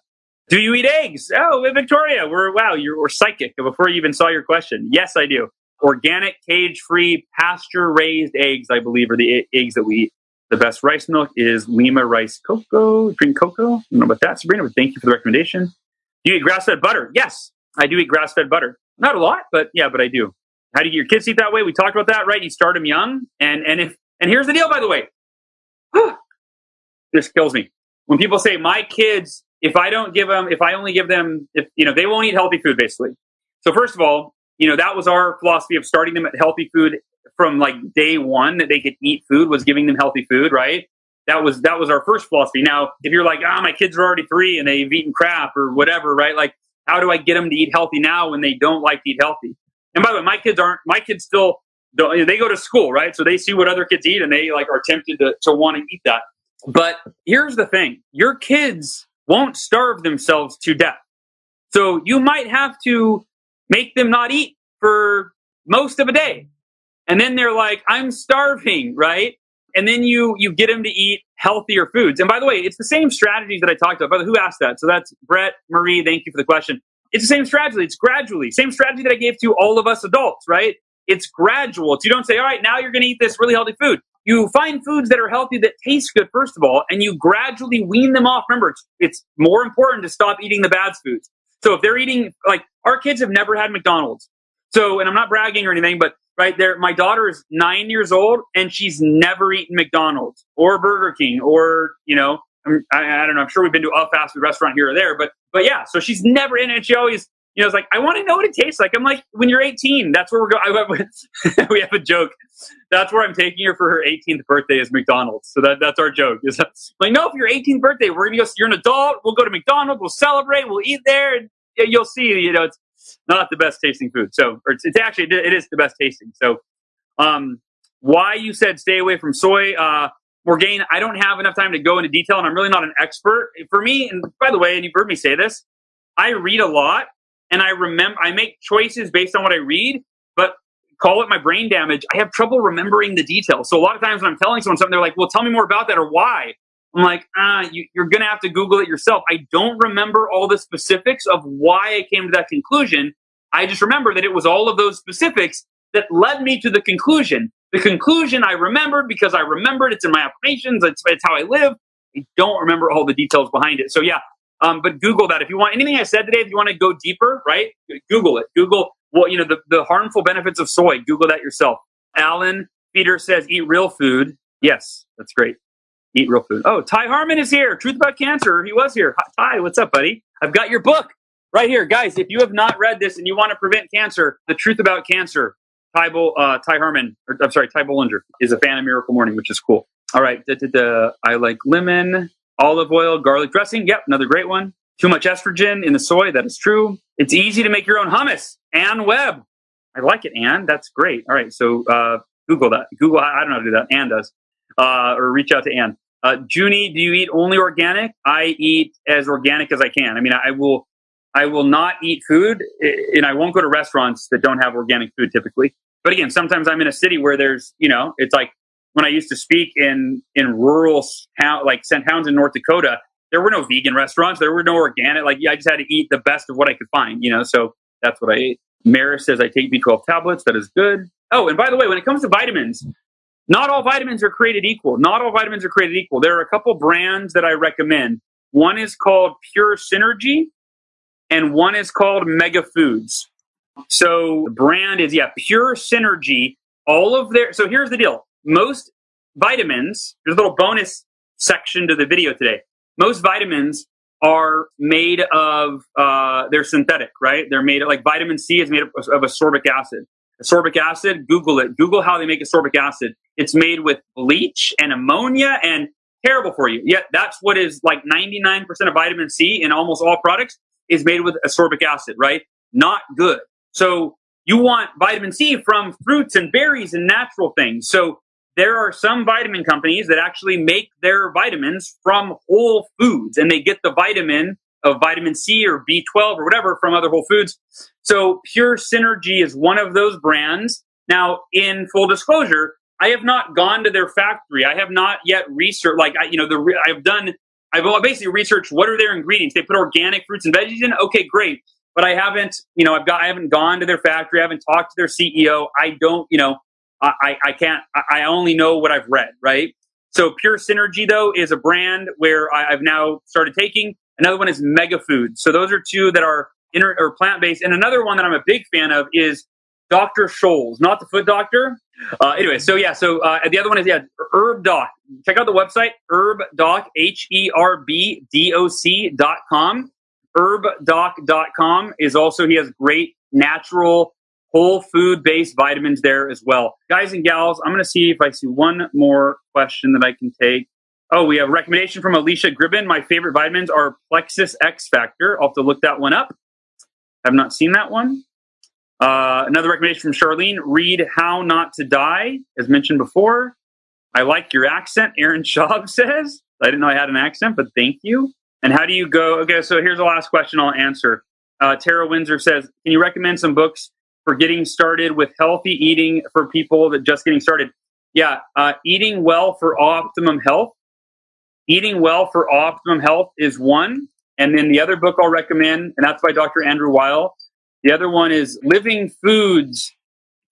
Do you eat eggs? Oh, Victoria, we're, wow, you're we're psychic before you even saw your question. Yes, I do. Organic, cage free, pasture raised eggs, I believe, are the eggs that we eat. The best rice milk is Lima rice cocoa. Drink cocoa. I don't know about that, Sabrina, but thank you for the recommendation. Do you eat grass fed butter? Yes, I do eat grass fed butter. Not a lot, but yeah, but I do. How do you get your kids eat that way? We talked about that, right? You start them young, and and if and here's the deal, by the way. this kills me when people say my kids. If I don't give them, if I only give them, if you know, they won't eat healthy food, basically. So first of all, you know that was our philosophy of starting them at healthy food from like day one that they could eat food was giving them healthy food, right? That was that was our first philosophy. Now, if you're like, ah, oh, my kids are already three and they've eaten crap or whatever, right? Like, how do I get them to eat healthy now when they don't like to eat healthy? And by the way, my kids aren't. My kids still. They go to school, right? So they see what other kids eat, and they like are tempted to to want to eat that. But here's the thing: your kids won't starve themselves to death. So you might have to make them not eat for most of a day. And then they're like, I'm starving, right? And then you you get them to eat healthier foods. And by the way, it's the same strategies that I talked about. The who asked that? So that's Brett Marie. Thank you for the question. It's the same strategy. It's gradually. Same strategy that I gave to all of us adults, right? It's gradual. It's, you don't say, all right, now you're going to eat this really healthy food. You find foods that are healthy that taste good, first of all, and you gradually wean them off. Remember, it's, it's more important to stop eating the bad foods. So if they're eating, like, our kids have never had McDonald's. So, and I'm not bragging or anything, but right there, my daughter is nine years old and she's never eaten McDonald's or Burger King or, you know, I, I, don't know. I'm sure we've been to a fast food restaurant here or there, but but yeah. So she's never in it. She always, you know, it's like I want to know what it tastes like. I'm like, when you're 18, that's where we're going. we have a joke. That's where I'm taking her for her 18th birthday is McDonald's. So that that's our joke. Like, no, if your 18th birthday, we're gonna go. You're an adult. We'll go to McDonald's. We'll celebrate. We'll eat there, and you'll see. You know, it's not the best tasting food. So, it's, it's actually it is the best tasting. So, um, why you said stay away from soy? Uh, Morgaine, I don't have enough time to go into detail, and I'm really not an expert. For me, and by the way, and you've heard me say this, I read a lot, and I remember I make choices based on what I read. But call it my brain damage. I have trouble remembering the details. So a lot of times when I'm telling someone something, they're like, "Well, tell me more about that or why." I'm like, ah, you, you're going to have to Google it yourself. I don't remember all the specifics of why I came to that conclusion. I just remember that it was all of those specifics that led me to the conclusion. The conclusion I remembered because I remembered it's in my affirmations. It's, it's how I live. I don't remember all the details behind it. So yeah, um, but Google that if you want anything I said today. If you want to go deeper, right? Google it. Google well, you know, the, the harmful benefits of soy. Google that yourself. Alan Peter says, eat real food. Yes, that's great. Eat real food. Oh, Ty Harmon is here. Truth about cancer. He was here. Ty, what's up, buddy? I've got your book right here, guys. If you have not read this and you want to prevent cancer, The Truth About Cancer, Ty, Bo, uh, Ty Harmon, or, I'm sorry, Ty Bollinger is a fan of Miracle Morning, which is cool. All right, da, da, da. I like lemon, olive oil, garlic dressing. Yep, another great one. Too much estrogen in the soy. That is true. It's easy to make your own hummus. Ann Webb. I like it, Ann. That's great. All right, so uh, Google that. Google. I don't know how to do that. Ann does. Uh, or reach out to Ann. Uh, Junie, do you eat only organic? I eat as organic as I can. I mean, I will, I will not eat food, and I won't go to restaurants that don't have organic food typically. But again, sometimes I'm in a city where there's, you know, it's like when I used to speak in in rural like St. in North Dakota. There were no vegan restaurants. There were no organic. Like I just had to eat the best of what I could find, you know. So that's what I ate. Maris says I take B12 tablets. That is good. Oh, and by the way, when it comes to vitamins, not all vitamins are created equal. Not all vitamins are created equal. There are a couple brands that I recommend. One is called Pure Synergy, and one is called Mega Foods. So the brand is yeah, Pure Synergy. All of their so here's the deal. Most vitamins, there's a little bonus section to the video today. Most vitamins are made of uh, they're synthetic, right? They're made of, like vitamin C is made of, of ascorbic acid. Ascorbic acid, Google it. Google how they make ascorbic acid. It's made with bleach and ammonia and terrible for you. Yet that's what is like 99% of vitamin C in almost all products is made with ascorbic acid, right? Not good. So you want vitamin C from fruits and berries and natural things. So there are some vitamin companies that actually make their vitamins from whole foods and they get the vitamin of vitamin C or B12 or whatever from other whole foods. So Pure Synergy is one of those brands. Now, in full disclosure, I have not gone to their factory. I have not yet researched, like, I, you know, the, I've done, I've basically researched what are their ingredients. They put organic fruits and veggies in. Okay, great. But I haven't, you know, I've got, I haven't gone to their factory. I haven't talked to their CEO. I don't, you know, I, I can't, I only know what I've read, right? So Pure Synergy, though, is a brand where I, have now started taking. Another one is Mega Food. So those are two that are inter- or plant based. And another one that I'm a big fan of is Dr. Schulze, not the foot doctor. Uh, anyway, so yeah, so uh, the other one is yeah, Herb Doc. Check out the website, Herb Doc, H E R B D O C dot com. Herbdoc.com is also, he has great natural whole food based vitamins there as well. Guys and gals, I'm going to see if I see one more question that I can take. Oh, we have a recommendation from Alicia Gribben. My favorite vitamins are Plexus X Factor. I'll have to look that one up. I have not seen that one. Uh, another recommendation from Charlene read How Not to Die, as mentioned before. I like your accent, Aaron Schaub says. I didn't know I had an accent, but thank you. And how do you go? Okay, so here's the last question I'll answer. Uh, Tara Windsor says, Can you recommend some books for getting started with healthy eating for people that just getting started? Yeah, uh, Eating Well for Optimum Health. Eating Well for Optimum Health is one. And then the other book I'll recommend, and that's by Dr. Andrew Weil. The other one is Living Foods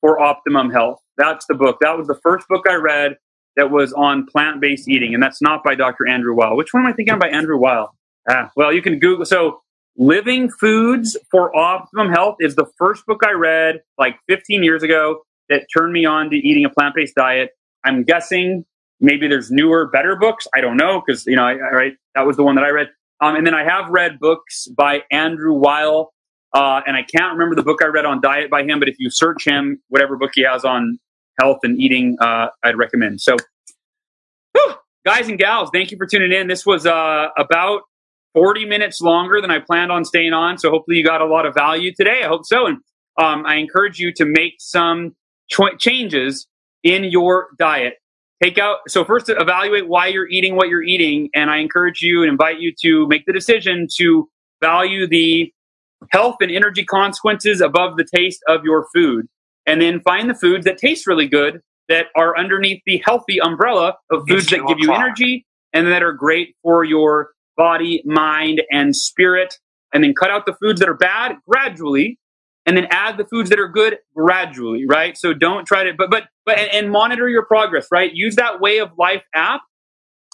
for Optimum Health. That's the book. That was the first book I read that was on plant based eating, and that's not by Dr. Andrew Weil. Which one am I thinking of by Andrew Weil? Ah, well, you can Google. So, Living Foods for Optimum Health is the first book I read like 15 years ago that turned me on to eating a plant based diet. I'm guessing maybe there's newer, better books. I don't know because you know, I, I, right, that was the one that I read. Um, and then I have read books by Andrew Weil, uh, and I can't remember the book I read on diet by him. But if you search him, whatever book he has on health and eating, uh, I'd recommend. So, whew, guys and gals, thank you for tuning in. This was uh, about 40 minutes longer than I planned on staying on. So hopefully you got a lot of value today. I hope so. And um, I encourage you to make some ch- changes in your diet take out so first evaluate why you're eating what you're eating and i encourage you and invite you to make the decision to value the health and energy consequences above the taste of your food and then find the foods that taste really good that are underneath the healthy umbrella of foods that give you energy and that are great for your body mind and spirit and then cut out the foods that are bad gradually and then add the foods that are good gradually, right? So don't try to, but, but, but, and, and, monitor your progress, right? Use that way of life app.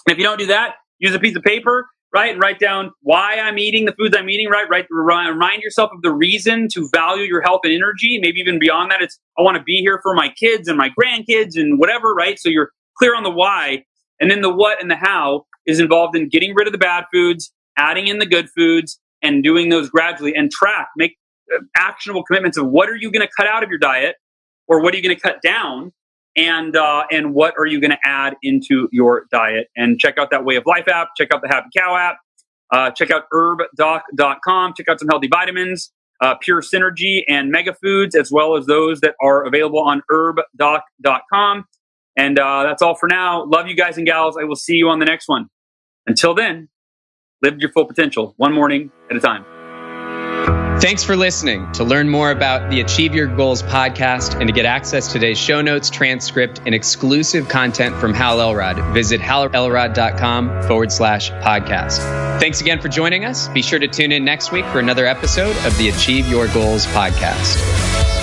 And if you don't do that, use a piece of paper right? And write down why I'm eating the foods I'm eating, right? Right. Remind yourself of the reason to value your health and energy. Maybe even beyond that, it's I want to be here for my kids and my grandkids and whatever, right? So you're clear on the why. And then the what and the how is involved in getting rid of the bad foods, adding in the good foods, and doing those gradually. And track, make uh, actionable commitments of what are you going to cut out of your diet or what are you going to cut down and uh, and what are you going to add into your diet. And check out that way of life app check out the happy cow app uh, check out herbdoc.com check out some healthy vitamins uh, pure synergy and mega foods as well as those that are available on herbdoc.com and uh, that's all for now. Love you guys and gals. I will see you on the next one until then live your full potential one morning at a time Thanks for listening. To learn more about the Achieve Your Goals podcast and to get access to today's show notes, transcript, and exclusive content from Hal Elrod, visit halelrod.com forward slash podcast. Thanks again for joining us. Be sure to tune in next week for another episode of the Achieve Your Goals podcast.